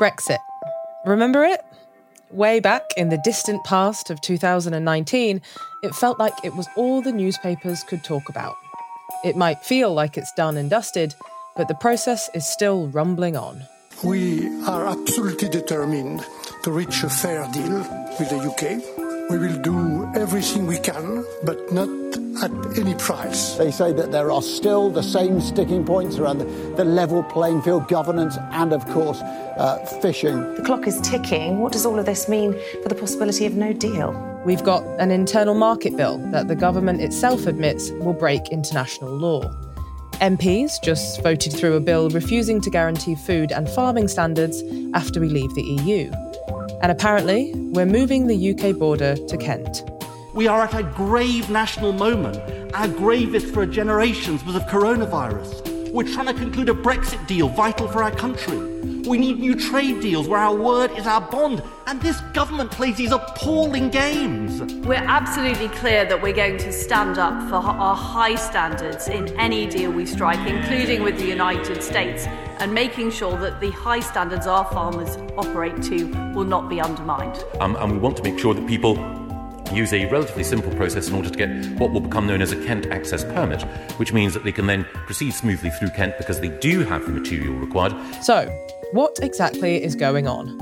Brexit. Remember it? Way back in the distant past of 2019, it felt like it was all the newspapers could talk about. It might feel like it's done and dusted, but the process is still rumbling on. We are absolutely determined to reach a fair deal with the UK. We will do everything we can, but not at any price. They say that there are still the same sticking points around the, the level playing field governance and, of course, uh, fishing. The clock is ticking. What does all of this mean for the possibility of no deal? We've got an internal market bill that the government itself admits will break international law. MPs just voted through a bill refusing to guarantee food and farming standards after we leave the EU. And apparently, we're moving the UK border to Kent. We are at a grave national moment. Our gravest for generations was of coronavirus. We're trying to conclude a Brexit deal vital for our country. We need new trade deals where our word is our bond. And this government plays these appalling games. We're absolutely clear that we're going to stand up for our high standards in any deal we strike, including with the United States, and making sure that the high standards our farmers operate to will not be undermined. Um, and we want to make sure that people use a relatively simple process in order to get what will become known as a Kent access permit, which means that they can then proceed smoothly through Kent because they do have the material required. So, what exactly is going on?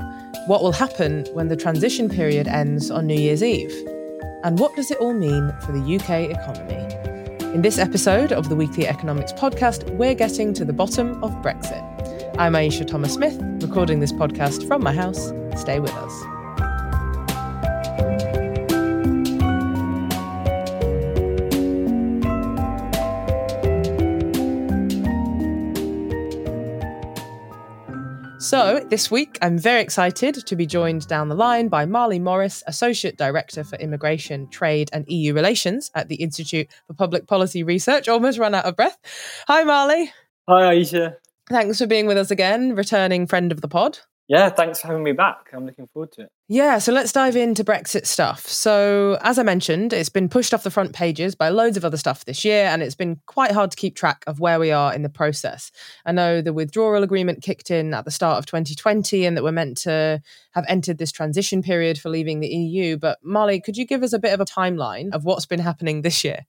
What will happen when the transition period ends on New Year's Eve? And what does it all mean for the UK economy? In this episode of the Weekly Economics Podcast, we're getting to the bottom of Brexit. I'm Ayeisha Thomas Smith, recording this podcast from my house. Stay with us. So, this week, I'm very excited to be joined down the line by Marley Morris, Associate Director for Immigration, Trade and EU Relations at the Institute for Public Policy Research. Almost run out of breath. Hi, Marley. Hi, Ayeisha. Thanks for being with us again, returning friend of the pod. Yeah, thanks for having me back. I'm looking forward to it. Yeah, so let's dive into Brexit stuff. So, as I mentioned, it's been pushed off the front pages by loads of other stuff this year, and it's been quite hard to keep track of where we are in the process. I know the withdrawal agreement kicked in at the start of 2020 and that we're meant to have entered this transition period for leaving the EU. But, Marley, could you give us a bit of a timeline of what's been happening this year?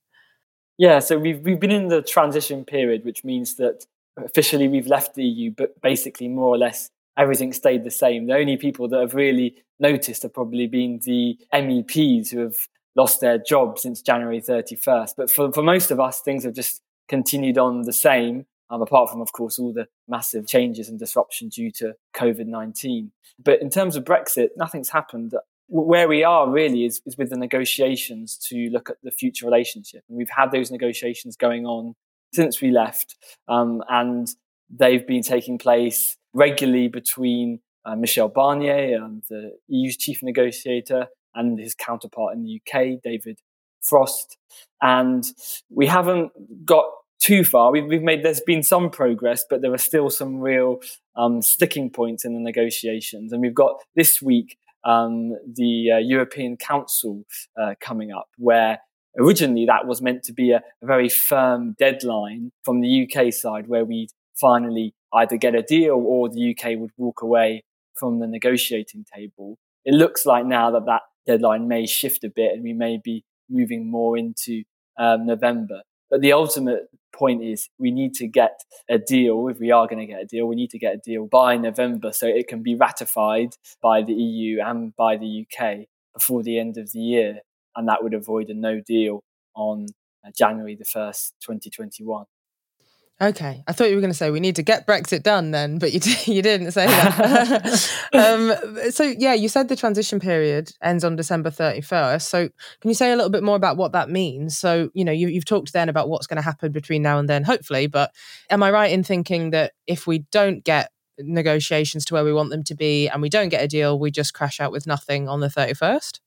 Yeah, so we've, we've been in the transition period, which means that officially we've left the EU, but basically more or less everything stayed the same. The only people that have really noticed have probably been the MEPs who have lost their job since January 31st. But for, for most of us, things have just continued on the same, um, apart from, of course, all the massive changes and disruption due to COVID 19. But in terms of Brexit, nothing's happened. Where we are really is, is with the negotiations to look at the future relationship. And we've had those negotiations going on since we left, um, and they've been taking place regularly between uh, Michel Barnier, um, the EU's chief negotiator, and his counterpart in the UK, David Frost. And we haven't got too far. We've, we've made, there's been some progress, but there are still some real um, sticking points in the negotiations. And we've got this week um, the uh, European Council uh, coming up, where originally that was meant to be a, a very firm deadline from the UK side, where we'd finally either get a deal or the UK would walk away from the negotiating table. It looks like now that that deadline may shift a bit and we may be moving more into um, November. But the ultimate point is we need to get a deal. If we are going to get a deal, we need to get a deal by November so it can be ratified by the EU and by the UK before the end of the year. And that would avoid a no deal on uh, January the 1st, 2021. Okay, I thought you were going to say we need to get Brexit done then, but you you didn't say that. um, so yeah, you said the transition period ends on December thirty first. So can you say a little bit more about what that means? So you know you, you've talked then about what's going to happen between now and then, hopefully. But am I right in thinking that if we don't get negotiations to where we want them to be, and we don't get a deal, we just crash out with nothing on the thirty first?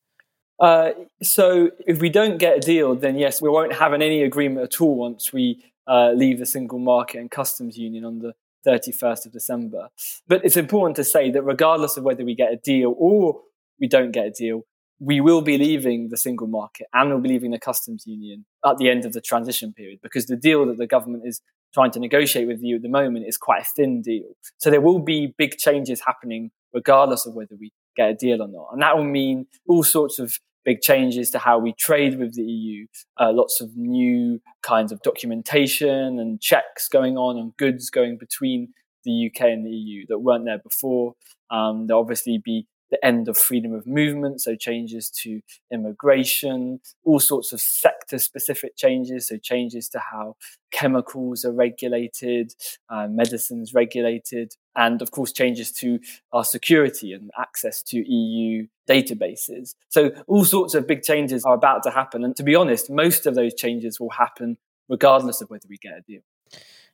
Uh, so if we don't get a deal, then yes, we won't have any agreement at all once we uh, leave the single market and customs union on the 31st of December. But it's important to say that regardless of whether we get a deal or we don't get a deal, we will be leaving the single market and we'll be leaving the customs union at the end of the transition period because the deal that the government is trying to negotiate with you at the moment is quite a thin deal. So there will be big changes happening regardless of whether we get a deal or not. And that will mean all sorts of big changes to how we trade with the EU, uh, lots of new kinds of documentation and checks going on and goods going between the UK and the EU that weren't there before. Um, there'll obviously be the end of freedom of movement, so changes to immigration, all sorts of sector specific changes, so changes to how chemicals are regulated, uh, medicines regulated, and of course changes to our security and access to EU databases. So all sorts of big changes are about to happen. And to be honest, most of those changes will happen regardless of whether we get a deal.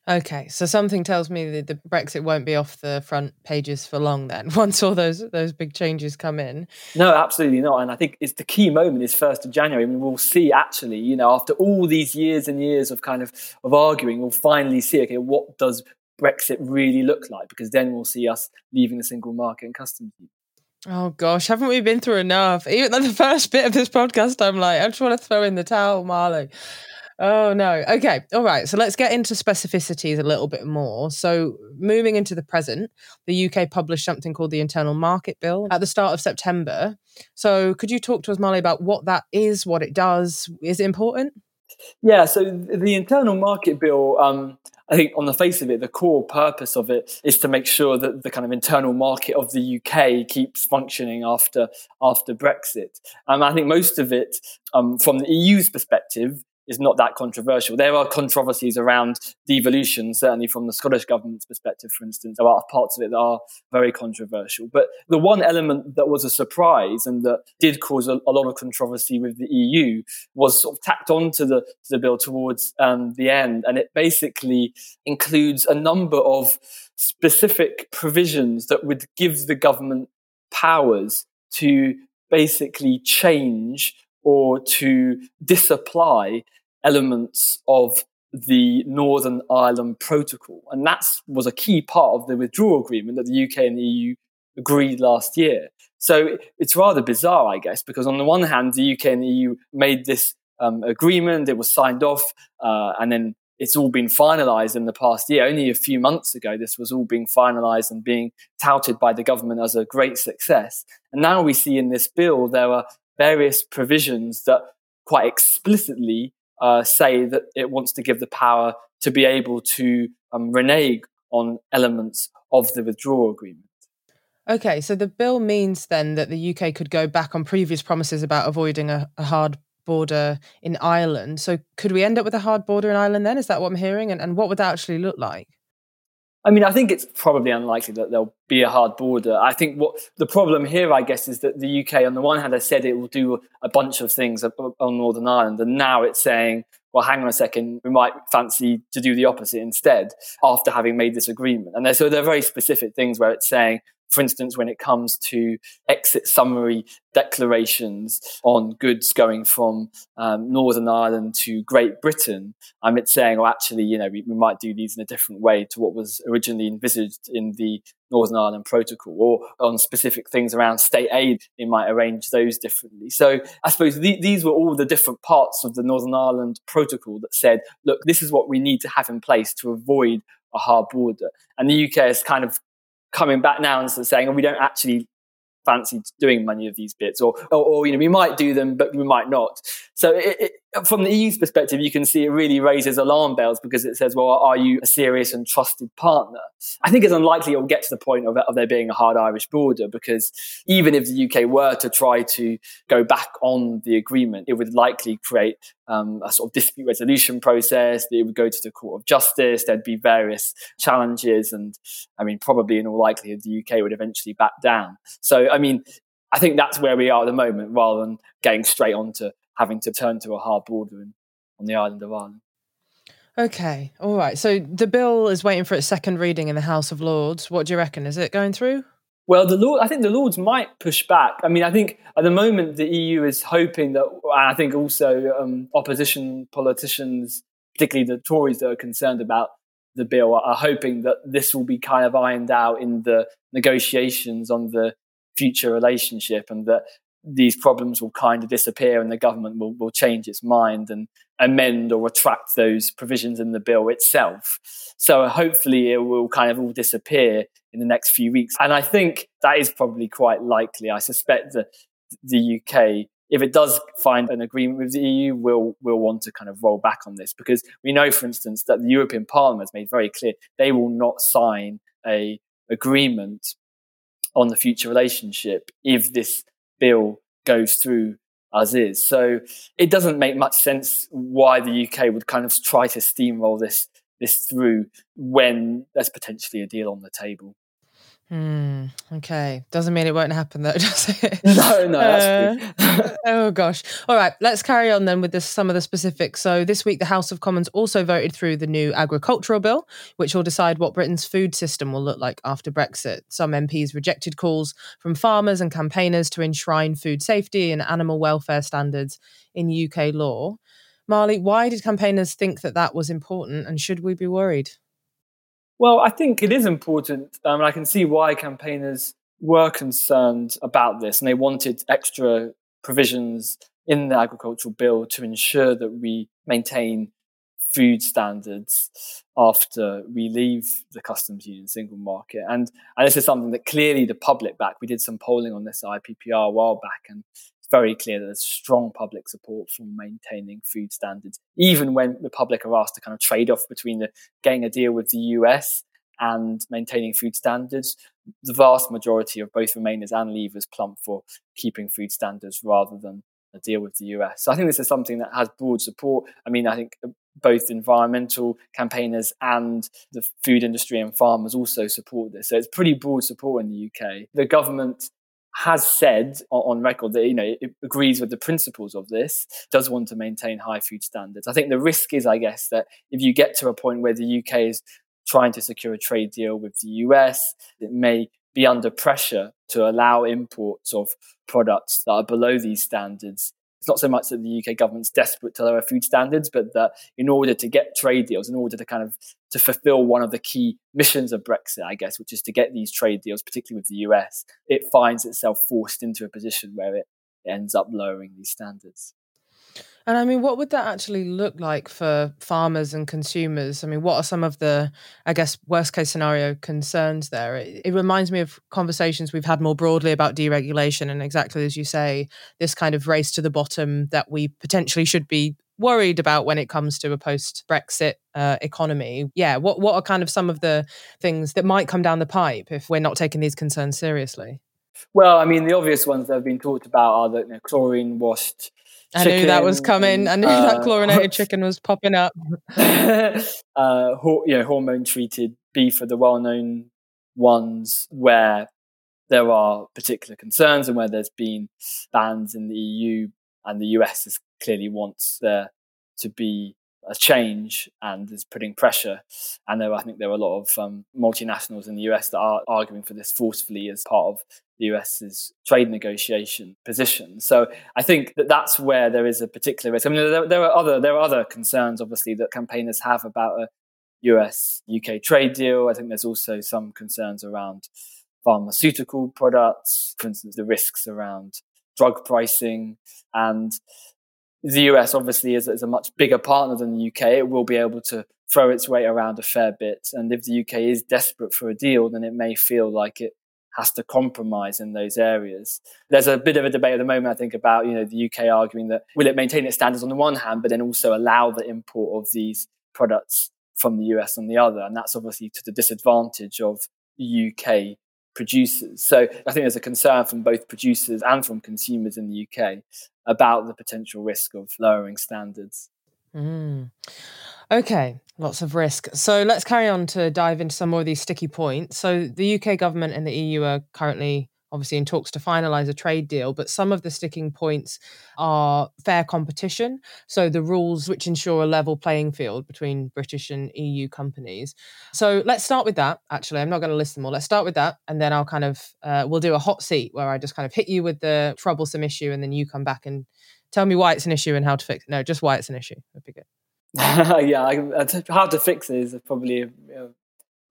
Okay, so something tells me that the Brexit won't be off the front pages for long. Then, once all those those big changes come in. No, absolutely not. And I think it's the key moment is first of January. I mean, we'll see actually, you know, after all these years and years of kind of of arguing, we'll finally see. Okay, what does Brexit really look like? Because then we'll see us leaving the single market and customs. Oh gosh, haven't we been through enough? Even the first bit of this podcast, I'm like, I just want to throw in the towel, Marley. Oh no. Okay. All right. So let's get into specificities a little bit more. So moving into the present, the UK published something called the Internal Market Bill at the start of September. So could you talk to us, Marley, about what that is, what it does? Is it important? Yeah. So the Internal Market Bill, um, I think on the face of it, the core purpose of it is to make sure that the kind of internal market of the UK keeps functioning after after Brexit. Um, I think most of it, um, from the EU's perspective, is not that controversial. There are controversies around devolution, certainly from the Scottish government's perspective, for instance. There are parts of it that are very controversial. But the one element that was a surprise and that did cause a, a lot of controversy with the EU was sort of tacked onto the, to the bill towards um, the end. And it basically includes a number of specific provisions that would give the government powers to basically change or to disapply elements of the Northern Ireland Protocol. And that was a key part of the withdrawal agreement that the UK and the EU agreed last year. So it's rather bizarre, I guess, because on the one hand, the UK and the EU made this um, agreement, it was signed off, uh, and then it's all been finalized in the past year. Only a few months ago, this was all being finalized and being touted by the government as a great success. And now we see in this bill, there are various provisions that quite explicitly uh, say that it wants to give the power to be able to um, renege on elements of the withdrawal agreement. Okay, so the bill means then that the UK could go back on previous promises about avoiding a, a hard border in Ireland. So could we end up with a hard border in Ireland then? Is that what I'm hearing? And, and what would that actually look like? I mean, I think it's probably unlikely that there'll be a hard border. I think what the problem here, I guess, is that the UK, on the one hand, has said it will do a bunch of things on Northern Ireland, and now it's saying, well, hang on a second, we might fancy to do the opposite instead after having made this agreement. And so there are very specific things where it's saying, for instance, when it comes to exit summary declarations on goods going from um, Northern Ireland to Great Britain, um, it's saying, well, actually, you know, we, we might do these in a different way to what was originally envisaged in the Northern Ireland Protocol, or on specific things around state aid, it might arrange those differently. So I suppose the, these were all the different parts of the Northern Ireland Protocol that said, look, this is what we need to have in place to avoid a hard border. And the UK has kind of coming back now and saying, oh, we don't actually fancy doing many of these bits, or, or, or, you know, we might do them, but we might not. So, it, it, from the EU's perspective, you can see it really raises alarm bells because it says, well, are you a serious and trusted partner? I think it's unlikely it will get to the point of, of there being a hard Irish border because even if the UK were to try to go back on the agreement, it would likely create um, a sort of dispute resolution process. It would go to the Court of Justice. There'd be various challenges, and I mean, probably in all likelihood, the UK would eventually back down. So, I mean, I think that's where we are at the moment, rather than getting straight on to having to turn to a hard border in, on the island of Ireland. Okay, all right. So the bill is waiting for its second reading in the House of Lords. What do you reckon? Is it going through? Well, the Lord, I think the Lords might push back. I mean, I think at the moment the EU is hoping that, and I think also um, opposition politicians, particularly the Tories that are concerned about the bill, are hoping that this will be kind of ironed out in the negotiations on the future relationship, and that these problems will kind of disappear and the government will, will change its mind and amend or retract those provisions in the bill itself. So hopefully it will kind of all disappear in the next few weeks. And I think that is probably quite likely. I suspect that the UK, if it does find an agreement with the EU, will will want to kind of roll back on this because we know, for instance, that the European Parliament has made very clear they will not sign a agreement on the future relationship if this bill goes through as is. So it doesn't make much sense why the UK would kind of try to steamroll this this through when there's potentially a deal on the table. Hmm. Okay. Doesn't mean it won't happen though, does it? No, no. Uh, oh gosh. All right. Let's carry on then with this, some of the specifics. So this week, the House of Commons also voted through the new agricultural bill, which will decide what Britain's food system will look like after Brexit. Some MPs rejected calls from farmers and campaigners to enshrine food safety and animal welfare standards in UK law. Marley, why did campaigners think that that was important, and should we be worried? Well, I think it is important. Um, I can see why campaigners were concerned about this and they wanted extra provisions in the agricultural bill to ensure that we maintain food standards after we leave the customs union single market. And, and this is something that clearly the public back. We did some polling on this IPPR a while back, and very clear that there's strong public support for maintaining food standards, even when the public are asked to kind of trade off between the, getting a deal with the US and maintaining food standards. The vast majority of both Remainers and Leavers plump for keeping food standards rather than a deal with the US. So I think this is something that has broad support. I mean, I think uh, both environmental campaigners and the food industry and farmers also support this. So it's pretty broad support in the UK. The government has said on record that you know it agrees with the principles of this does want to maintain high food standards. I think the risk is i guess that if you get to a point where the uk is trying to secure a trade deal with the us it may be under pressure to allow imports of products that are below these standards it's not so much that the UK government's desperate to lower food standards, but that in order to get trade deals, in order to kind of to fulfill one of the key missions of Brexit, I guess, which is to get these trade deals, particularly with the US, it finds itself forced into a position where it ends up lowering these standards. And I mean, what would that actually look like for farmers and consumers? I mean, what are some of the, I guess, worst case scenario concerns there? It, it, reminds me of conversations we've had more broadly about deregulation and exactly as you say, this kind of race to the bottom that we potentially should be worried about when it comes to a post Brexit uh, economy. Yeah, what what are kind of some of the things that might come down the pipe if we're not taking these concerns seriously? Well, I mean, the obvious ones that have been talked about are the you know, chlorine washed I knew that was coming. I knew uh, that chlorinated chicken was popping up. uh, ho- you know, hormone treated beef are the well known ones where there are particular concerns and where there's been bans in the EU and the US is clearly wants there to be a change and is putting pressure. And there, I think there are a lot of um, multinationals in the US that are arguing for this forcefully as part of the US's trade negotiation position. So I think that that's where there is a particular risk. I mean, there, there are other there are other concerns, obviously, that campaigners have about a US UK trade deal. I think there's also some concerns around pharmaceutical products, for instance, the risks around drug pricing and the US obviously is, is, a much bigger partner than the UK. It will be able to throw its weight around a fair bit. And if the UK is desperate for a deal, then it may feel like it has to compromise in those areas. There's a bit of a debate at the moment, I think, about you know the UK arguing that will it maintain its standards on the one hand, but then also allow the import of these products from the US on the other, and that's obviously to the disadvantage of UK producers. So I think there's a concern from both producers and from consumers in the UK about the potential risk of lowering standards. Mm. Okay, lots of risk. So let's carry on to dive into some more of these sticky points. So the UK government and the EU are currently obviously in talks to finalize a trade deal, but some of the sticking points are fair competition. So the rules which ensure a level playing field between British and EU companies. So let's start with that. Actually, I'm not going to list them all. Let's start with that, and then I'll kind of uh, we'll do a hot seat where I just kind of hit you with the troublesome issue, and then you come back and tell me why it's an issue and how to fix it. No, just why it's an issue. That'd be good. yeah, how to fix it is probably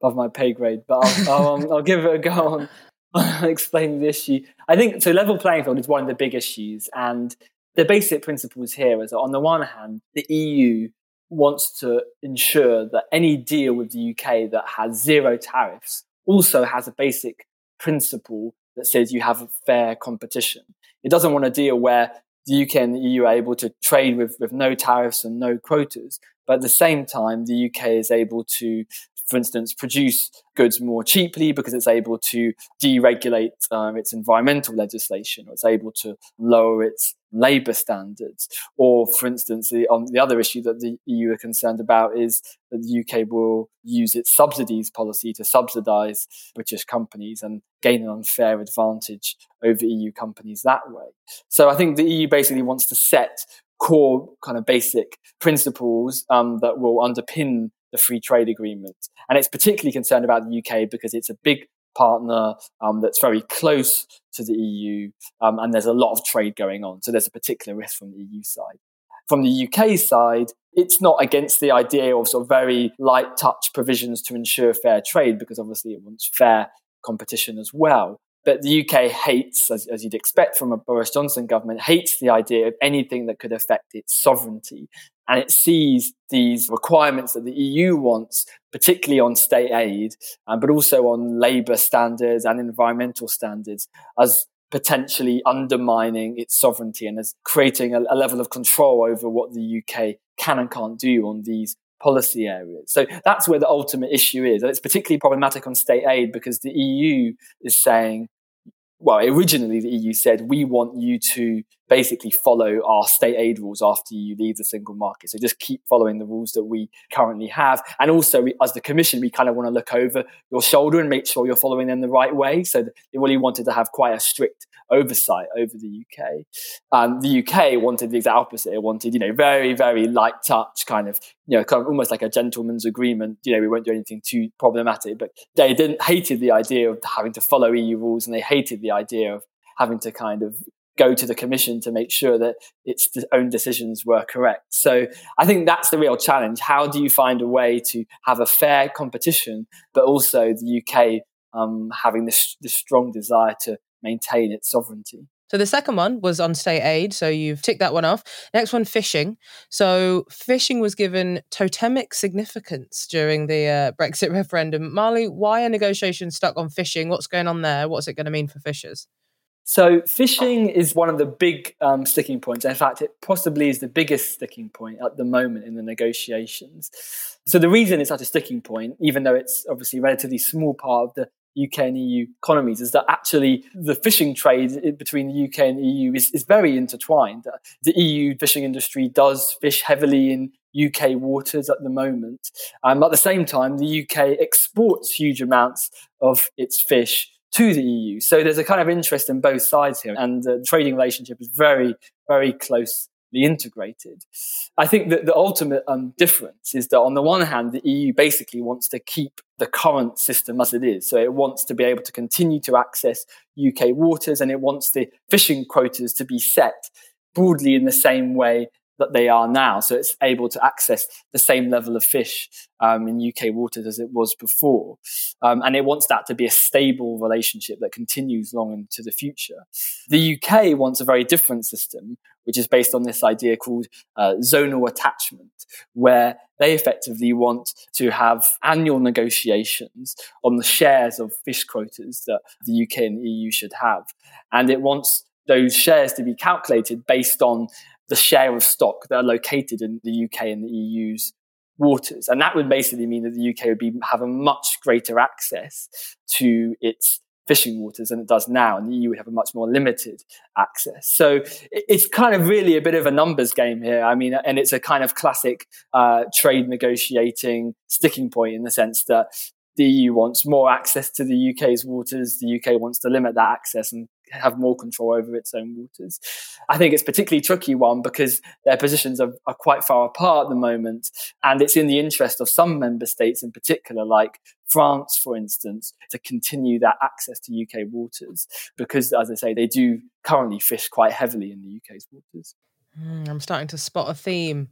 above my pay grade, but I'll, I'll, um, I'll, give it a go on explain the issue. I think so. Level playing field is one of the big issues, and the basic principles here is that on the one hand, the EU wants to ensure that any deal with the UK that has zero tariffs also has a basic principle that says you have fair competition. It doesn't want a deal where the UK and the EU are able to trade with, with no tariffs and no quotas, but at the same time, the UK is able to for instance, produce goods more cheaply because it's able to deregulate um, its environmental legislation, or it's able to lower its labour standards. Or, for instance, the, on the other issue that the EU are concerned about is that the UK will use its subsidies policy to subsidise British companies and gain an unfair advantage over EU companies that way. So I think the EU basically wants to set core kind of basic principles um, that will underpin the free trade agreement. And it's particularly concerned about the UK because it's a big partner um, that's very close to the EU, um, and there's a lot of trade going on. So there's a particular risk from the EU side. From the UK side, it's not against the idea of sort of very light touch provisions to ensure fair trade because obviously it wants fair competition as well. But the UK hates, as, as, you'd expect from a Boris Johnson government, hates the idea of anything that could affect its sovereignty. And it sees these requirements that the EU wants, particularly on state aid, um, but also on labour standards and environmental standards, as potentially undermining its sovereignty and as creating a, a level of control over what the UK can and can't do on these policy areas. So that's where the ultimate issue is. And it's particularly problematic on state aid because the EU is saying, well, originally the EU said, we want you to basically follow our state aid rules after you leave the single market. So just keep following the rules that we currently have. And also, we, as the Commission, we kind of want to look over your shoulder and make sure you're following them the right way. So they really wanted to have quite a strict oversight over the UK. Um, the UK wanted the exact opposite. It wanted, you know, very, very light touch, kind of, you know, kind of almost like a gentleman's agreement. You know, we won't do anything too problematic. But they didn't hated the idea of having to follow EU rules, and they hated the idea of having to kind of go to the commission to make sure that its own decisions were correct. So I think that's the real challenge. How do you find a way to have a fair competition, but also the UK um, having this, this strong desire to maintain its sovereignty. So the second one was on state aid. So you've ticked that one off. Next one, fishing. So fishing was given totemic significance during the uh, Brexit referendum. Marley, why are negotiations stuck on fishing? What's going on there? What's it going to mean for fishers? So fishing is one of the big um, sticking points. In fact, it possibly is the biggest sticking point at the moment in the negotiations. So the reason it's such a sticking point, even though it's obviously a relatively small part of the UK and EU economies is that actually the fishing trade between the UK and the EU is, is very intertwined. The EU fishing industry does fish heavily in UK waters at the moment. Um, at the same time, the UK exports huge amounts of its fish to the EU. So there's a kind of interest in both sides here. And the trading relationship is very, very closely integrated. I think that the ultimate um, difference is that on the one hand, the EU basically wants to keep the current system as it is. So it wants to be able to continue to access UK waters and it wants the fishing quotas to be set broadly in the same way that they are now. So it's able to access the same level of fish um, in UK waters as it was before. Um, and it wants that to be a stable relationship that continues long into the future. The UK wants a very different system, which is based on this idea called uh, zonal attachment, where they effectively want to have annual negotiations on the shares of fish quotas that the UK and EU should have. And it wants those shares to be calculated based on the share of stock that are located in the UK and the EU's waters. And that would basically mean that the UK would be, have a much greater access to its fishing waters than it does now, and the EU would have a much more limited access. So it's kind of really a bit of a numbers game here. I mean, and it's a kind of classic uh, trade negotiating sticking point in the sense that the EU wants more access to the UK's waters. The UK wants to limit that access and have more control over its own waters. I think it's particularly tricky one because their positions are, are, quite far apart at the moment, and it's in the interest of some member states in particular, like France, for instance, to continue that access to UK waters because, as I say, they do currently fish quite heavily in the UK's waters. Mm, I'm starting to spot a theme.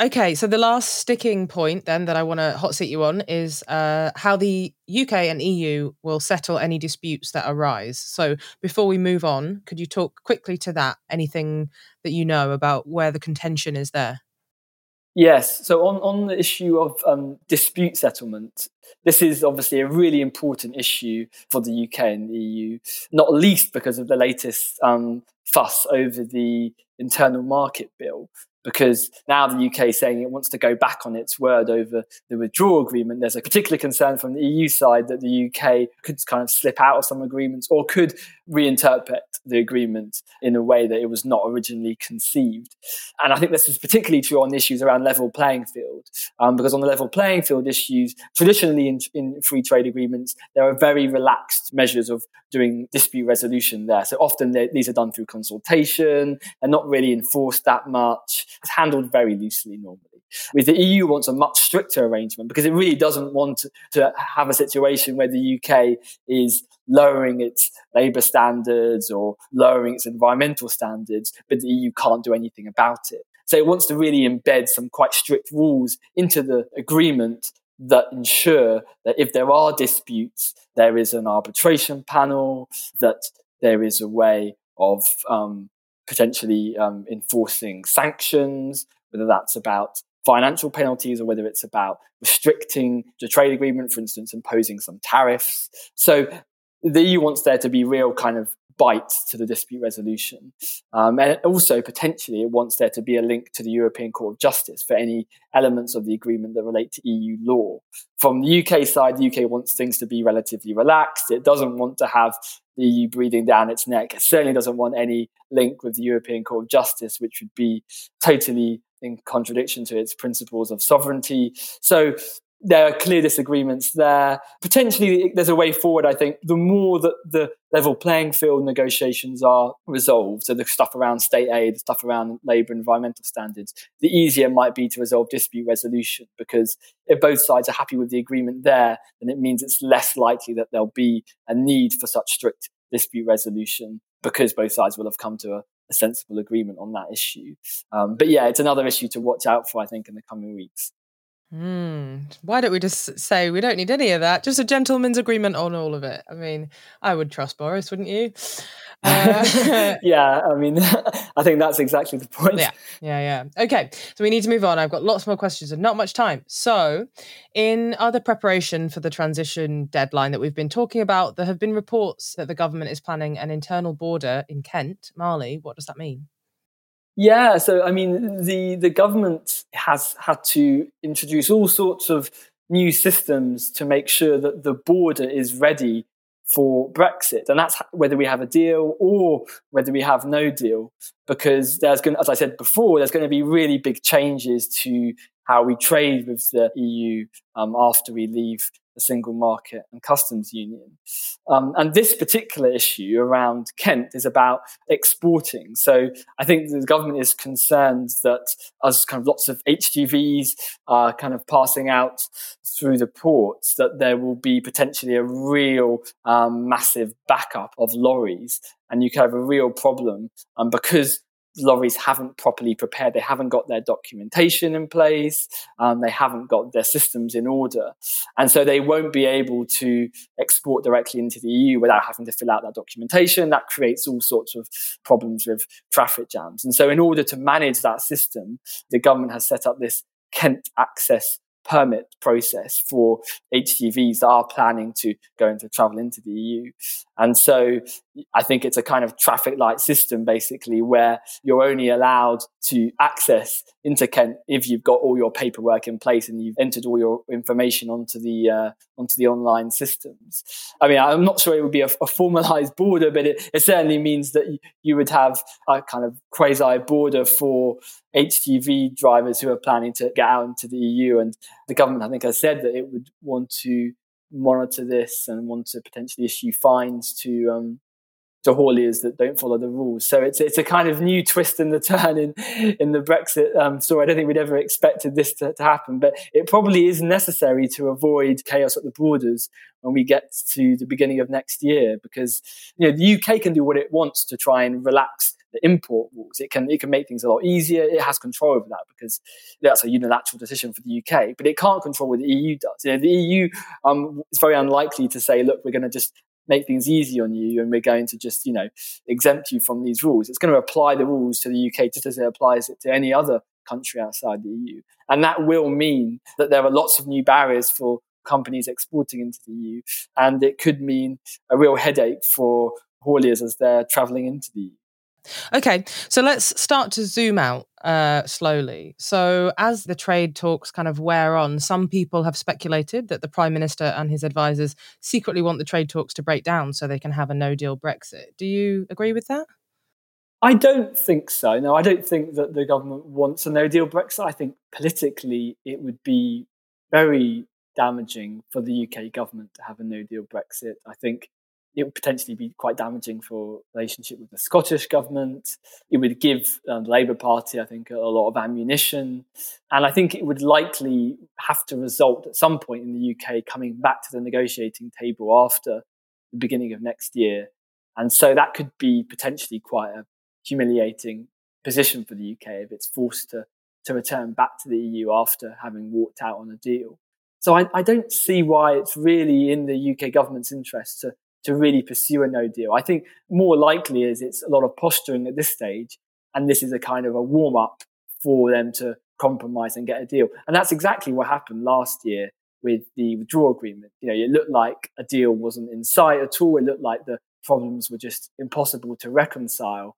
Okay, so the last sticking point then that I want to hot seat you on is uh, how the UK and EU will settle any disputes that arise. So before we move on, could you talk quickly to that? Anything that you know about where the contention is there? Yes. So on, on the issue of um, dispute settlement, this is obviously a really important issue for the UK and the EU, not least because of the latest um, fuss over the internal market bill because now the UK is saying it wants to go back on its word over the withdrawal agreement. There's a particular concern from the EU side that the UK could kind of slip out of some agreements or could reinterpret the agreement in a way that it was not originally conceived. And I think this is particularly true on issues around level playing field, um, because on the level playing field issues, traditionally in, in free trade agreements, there are very relaxed measures of doing dispute resolution there. So often these are done through consultation, they're not really enforced that much. It's handled very loosely normally. With the EU wants a much stricter arrangement because it really doesn't want to, to have a situation where the UK is lowering its labour standards or lowering its environmental standards, but the EU can't do anything about it. So it wants to really embed some quite strict rules into the agreement that ensure that if there are disputes, there is an arbitration panel, that there is a way of um, potentially um, enforcing sanctions, whether that's about financial penalties or whether it's about restricting the trade agreement, for instance, imposing some tariffs. So the EU wants there to be real kind of bites to the dispute resolution. Um, and also, potentially, it wants there to be a link to the European Court of Justice for any elements of the agreement that relate to EU law. From the UK side, the UK wants things to be relatively relaxed. It doesn't want to have the EU breathing down its neck. It certainly doesn't want any link with the European Court of Justice, which would be totally in contradiction to its principles of sovereignty. So there are clear disagreements there. Potentially, there's a way forward. I think the more that the level playing field negotiations are resolved, so the stuff around state aid, the stuff around labour environmental standards, the easier it might be to resolve dispute resolution. Because if both sides are happy with the agreement there, then it means it's less likely that there'll be a need for such strict dispute resolution because both sides will have come to a, a sensible agreement on that issue. Um, but yeah, it's another issue to watch out for, I think, in the coming weeks. Mm. Why don't we just say we don't need any of that? Just a gentleman's agreement on all of it. I mean, I would trust Boris, wouldn't you? Uh, yeah, I mean, I think that's exactly the point. Yeah, yeah, yeah. Okay, so we need to move on. I've got lots more questions and not much time. So, in other preparation for the transition deadline that we've been talking about, there have been reports that the government is planning an internal border in Kent, Marley. What does that mean? Yeah, so I mean, the the government has had to introduce all sorts of new systems to make sure that the border is ready for Brexit, and that's whether we have a deal or whether we have no deal. Because there's going, as I said before, there's going to be really big changes to how we trade with the EU um, after we leave the single market and customs union. Um, and this particular issue around Kent is about exporting. So I think the government is concerned that as kind of lots of HGVs are kind of passing out through the ports, that there will be potentially a real um, massive backup of lorries. And you can have a real problem um, because lorries haven't properly prepared. They haven't got their documentation in place. Um, they haven't got their systems in order. And so they won't be able to export directly into the EU without having to fill out that documentation. That creates all sorts of problems with traffic jams. And so in order to manage that system, the government has set up this Kent access permit process for HGVs that are planning to go into travel into the EU. And so I think it's a kind of traffic light system basically where you're only allowed to access into Kent if you've got all your paperwork in place and you've entered all your information onto the uh, onto the online systems. I mean, I'm not sure it would be a, a formalized border, but it, it certainly means that you would have a kind of quasi border for HGV drivers who are planning to get out into the EU. And the government, I think, has said that it would want to monitor this and want to potentially issue fines to um, to hauliers that don't follow the rules. So it's it's a kind of new twist in the turn in in the Brexit um, story. I don't think we'd ever expected this to, to happen, but it probably is necessary to avoid chaos at the borders when we get to the beginning of next year, because you know the UK can do what it wants to try and relax the import rules. It can it can make things a lot easier. It has control over that because that's a unilateral decision for the UK, but it can't control what the EU does. You know, the EU um, is very unlikely to say, look, we're going to just make things easy on you and we're going to just you know exempt you from these rules. It's going to apply the rules to the UK just as it applies it to any other country outside the EU, and that will mean that there are lots of new barriers for companies exporting into the EU, and it could mean a real headache for hauliers as they're traveling into the EU. Okay, so let's start to zoom out uh, slowly. So, as the trade talks kind of wear on, some people have speculated that the Prime Minister and his advisors secretly want the trade talks to break down so they can have a no deal Brexit. Do you agree with that? I don't think so. No, I don't think that the government wants a no deal Brexit. I think politically it would be very damaging for the UK government to have a no deal Brexit. I think it would potentially be quite damaging for relationship with the Scottish government. It would give um, the Labour Party, I think, a lot of ammunition. And I think it would likely have to result at some point in the UK coming back to the negotiating table after the beginning of next year. And so that could be potentially quite a humiliating position for the UK if it's forced to, to return back to the EU after having walked out on a deal. So I, I don't see why it's really in the UK government's interest to to really pursue a no deal. I think more likely is it's a lot of posturing at this stage, and this is a kind of a warm up for them to compromise and get a deal. And that's exactly what happened last year with the withdrawal agreement. You know, it looked like a deal wasn't in sight at all. It looked like the problems were just impossible to reconcile.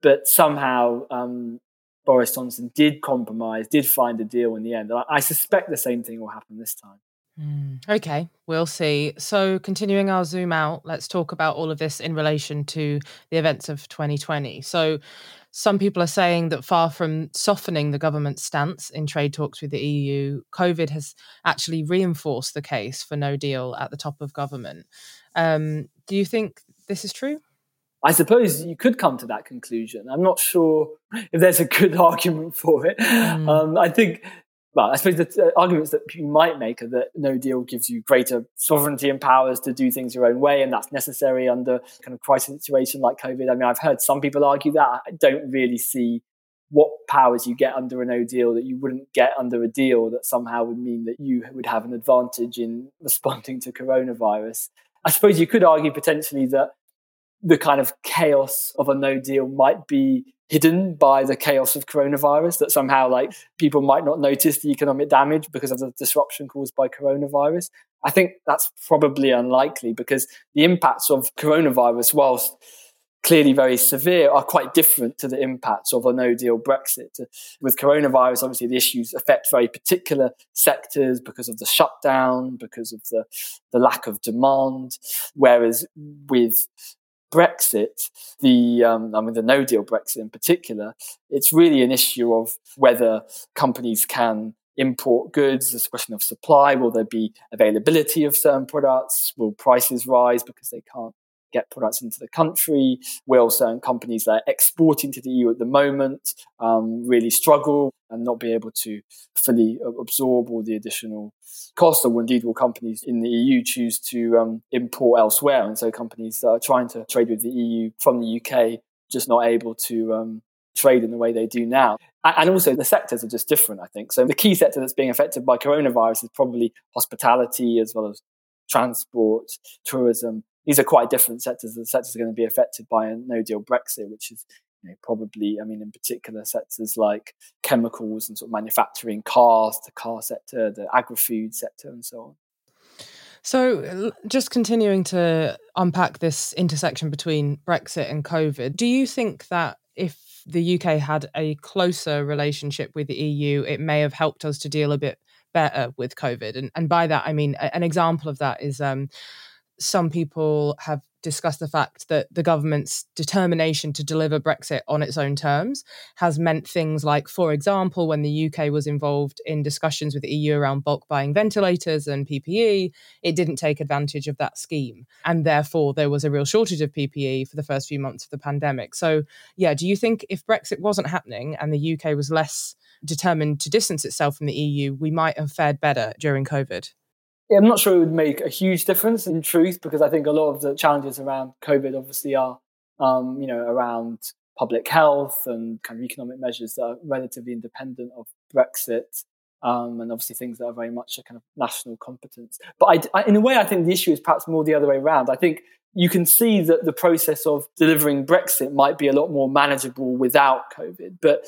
But somehow um, Boris Johnson did compromise, did find a deal in the end. I, I suspect the same thing will happen this time. Mm, okay, we'll see. So, continuing our zoom out, let's talk about all of this in relation to the events of 2020. So, some people are saying that far from softening the government's stance in trade talks with the EU, COVID has actually reinforced the case for no deal at the top of government. Um, do you think this is true? I suppose you could come to that conclusion. I'm not sure if there's a good argument for it. Mm. Um, I think well, I suppose the arguments that you might make are that no deal gives you greater sovereignty and powers to do things your own way, and that's necessary under kind of crisis situation like COVID. I mean, I've heard some people argue that. I don't really see what powers you get under a no deal that you wouldn't get under a deal that somehow would mean that you would have an advantage in responding to coronavirus. I suppose you could argue potentially that the kind of chaos of a no deal might be hidden by the chaos of coronavirus that somehow like people might not notice the economic damage because of the disruption caused by coronavirus. I think that's probably unlikely because the impacts of coronavirus whilst clearly very severe are quite different to the impacts of a no deal brexit. With coronavirus obviously the issues affect very particular sectors because of the shutdown because of the the lack of demand. Whereas with Brexit, the um, I mean the No Deal Brexit in particular, it's really an issue of whether companies can import goods. There's a question of supply. Will there be availability of certain products? Will prices rise because they can't get products into the country? Will certain companies that are exporting to the EU at the moment um, really struggle and not be able to fully absorb all the additional costs? Or indeed, will companies in the EU choose to um, import elsewhere? And so companies that are trying to trade with the EU from the UK just not able to um, trade in the way they do now. And also, the sectors are just different, I think. So, the key sector that's being affected by coronavirus is probably hospitality as well as transport, tourism, these are quite different sectors. The sectors are going to be affected by a no deal Brexit, which is you know, probably, I mean, in particular sectors like chemicals and sort of manufacturing, cars, the car sector, the agri food sector, and so on. So, just continuing to unpack this intersection between Brexit and COVID, do you think that if the UK had a closer relationship with the EU, it may have helped us to deal a bit better with COVID? And, and by that, I mean, an example of that is um, some people have discussed the fact that the government's determination to deliver Brexit on its own terms has meant things like, for example, when the UK was involved in discussions with the EU around bulk buying ventilators and PPE, it didn't take advantage of that scheme. And therefore, there was a real shortage of PPE for the first few months of the pandemic. So, yeah, do you think if Brexit wasn't happening and the UK was less determined to distance itself from the EU, we might have fared better during COVID? I'm not sure it would make a huge difference in truth because I think a lot of the challenges around COVID obviously are, um, you know, around public health and kind of economic measures that are relatively independent of Brexit. Um, and obviously things that are very much a kind of national competence. But I, I, in a way, I think the issue is perhaps more the other way around. I think you can see that the process of delivering Brexit might be a lot more manageable without COVID. But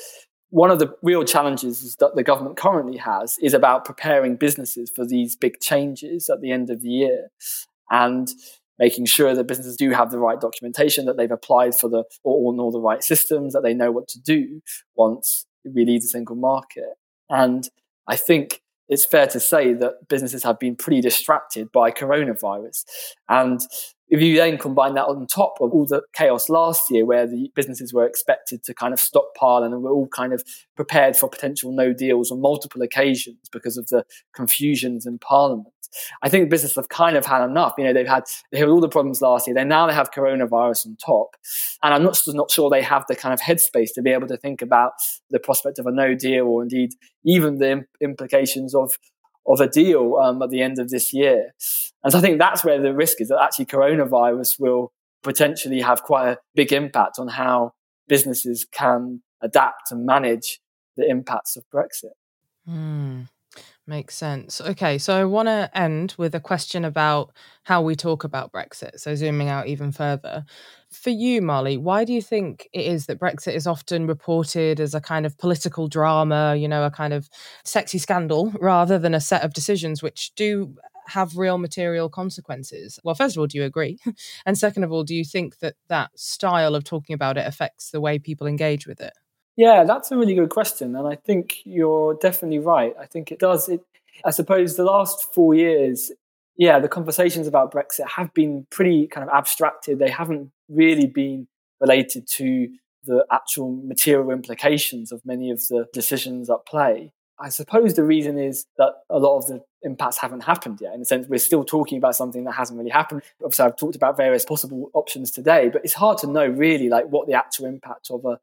one of the real challenges that the government currently has is about preparing businesses for these big changes at the end of the year. And making sure that businesses do have the right documentation, that they've applied for the all, all the right systems, that they know what to do once we leave the single market. And I think it's fair to say that businesses have been pretty distracted by coronavirus. And if you then combine that on top of all the chaos last year, where the businesses were expected to kind of stockpile and were all kind of prepared for potential no deals on multiple occasions because of the confusions in Parliament, I think businesses have kind of had enough. You know, they've had they had all the problems last year. They now they have coronavirus on top, and I'm not not sure they have the kind of headspace to be able to think about the prospect of a no deal or indeed even the implications of of a deal um, at the end of this year. And so I think that's where the risk is that actually coronavirus will potentially have quite a big impact on how businesses can adapt and manage the impacts of Brexit. Mm. Makes sense. Okay, so I want to end with a question about how we talk about Brexit. So, zooming out even further. For you, Marley, why do you think it is that Brexit is often reported as a kind of political drama, you know, a kind of sexy scandal, rather than a set of decisions which do have real material consequences? Well, first of all, do you agree? and second of all, do you think that that style of talking about it affects the way people engage with it? Yeah, that's a really good question. And I think you're definitely right. I think it does. It, I suppose the last four years, yeah, the conversations about Brexit have been pretty kind of abstracted. They haven't really been related to the actual material implications of many of the decisions at play. I suppose the reason is that a lot of the impacts haven't happened yet. In a sense, we're still talking about something that hasn't really happened. Obviously, I've talked about various possible options today, but it's hard to know really like what the actual impact of a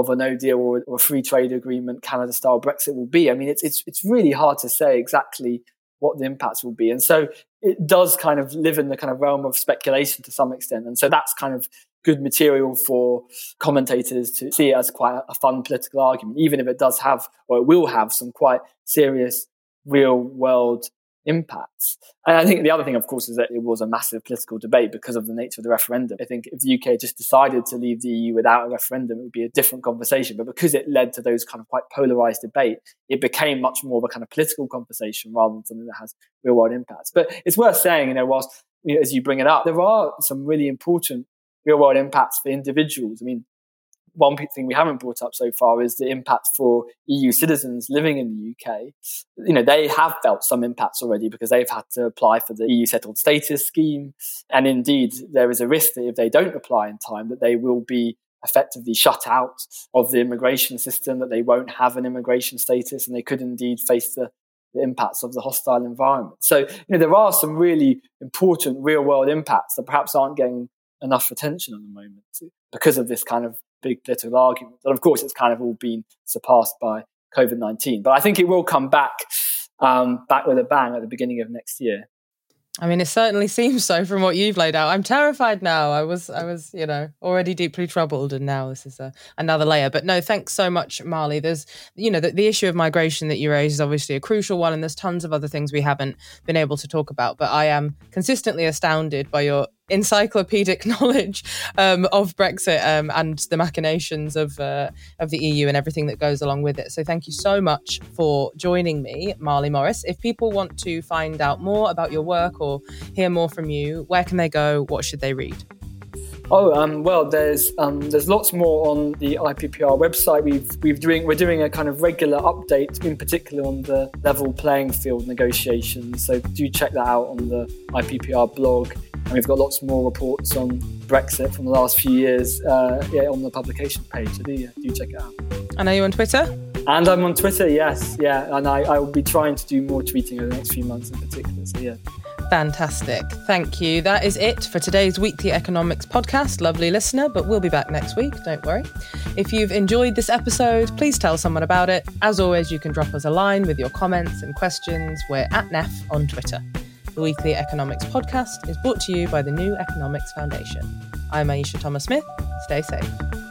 of a no deal or, or a free trade agreement, Canada style Brexit will be. I mean, it's, it's, it's really hard to say exactly what the impacts will be. And so it does kind of live in the kind of realm of speculation to some extent. And so that's kind of good material for commentators to see it as quite a fun political argument, even if it does have, or it will have some quite serious real world impacts. And I think the other thing, of course, is that it was a massive political debate because of the nature of the referendum. I think if the UK just decided to leave the EU without a referendum, it would be a different conversation. But because it led to those kind of quite polarized debate, it became much more of a kind of political conversation rather than something that has real world impacts. But it's worth saying, you know, whilst you know, as you bring it up, there are some really important real world impacts for individuals. I mean, one thing we haven't brought up so far is the impact for EU citizens living in the UK. You know, they have felt some impacts already because they've had to apply for the EU settled status scheme. And indeed, there is a risk that if they don't apply in time, that they will be effectively shut out of the immigration system, that they won't have an immigration status, and they could indeed face the, the impacts of the hostile environment. So, you know, there are some really important real world impacts that perhaps aren't getting enough attention at the moment because of this kind of big political argument. And of course, it's kind of all been surpassed by COVID 19. But I think it will come back, um, back with a bang at the beginning of next year. I mean, it certainly seems so from what you've laid out. I'm terrified now. I was, I was, you know, already deeply troubled, and now this is a, another layer. But no, thanks so much, Marley. There's, you know, the, the issue of migration that you raise is obviously a crucial one, and there's tons of other things we haven't been able to talk about. But I am consistently astounded by your encyclopedic knowledge um, of Brexit um, and the machinations of uh, of the EU and everything that goes along with it. So thank you so much for joining me, Marley Morris. If people want to find out more about your work or hear more from you, where can they go? What should they read? Oh um, well, there's um, there's lots more on the IPPR website. We've we've doing we're doing a kind of regular update, in particular on the level playing field negotiations. So do check that out on the IPPR blog. And we've got lots more reports on Brexit from the last few years uh, yeah, on the publication page. So do, yeah, do check it out. And are you on Twitter? And I'm on Twitter, yes, yeah. And I, I will be trying to do more tweeting over the next few months in particular. So yeah. Fantastic. Thank you. That is it for today's weekly economics podcast. Lovely listener, but we'll be back next week. Don't worry. If you've enjoyed this episode, please tell someone about it. As always, you can drop us a line with your comments and questions. We're at NEF on Twitter. The Weekly Economics Podcast is brought to you by the New Economics Foundation. I'm Ayeisha Thomas Smith. Stay safe.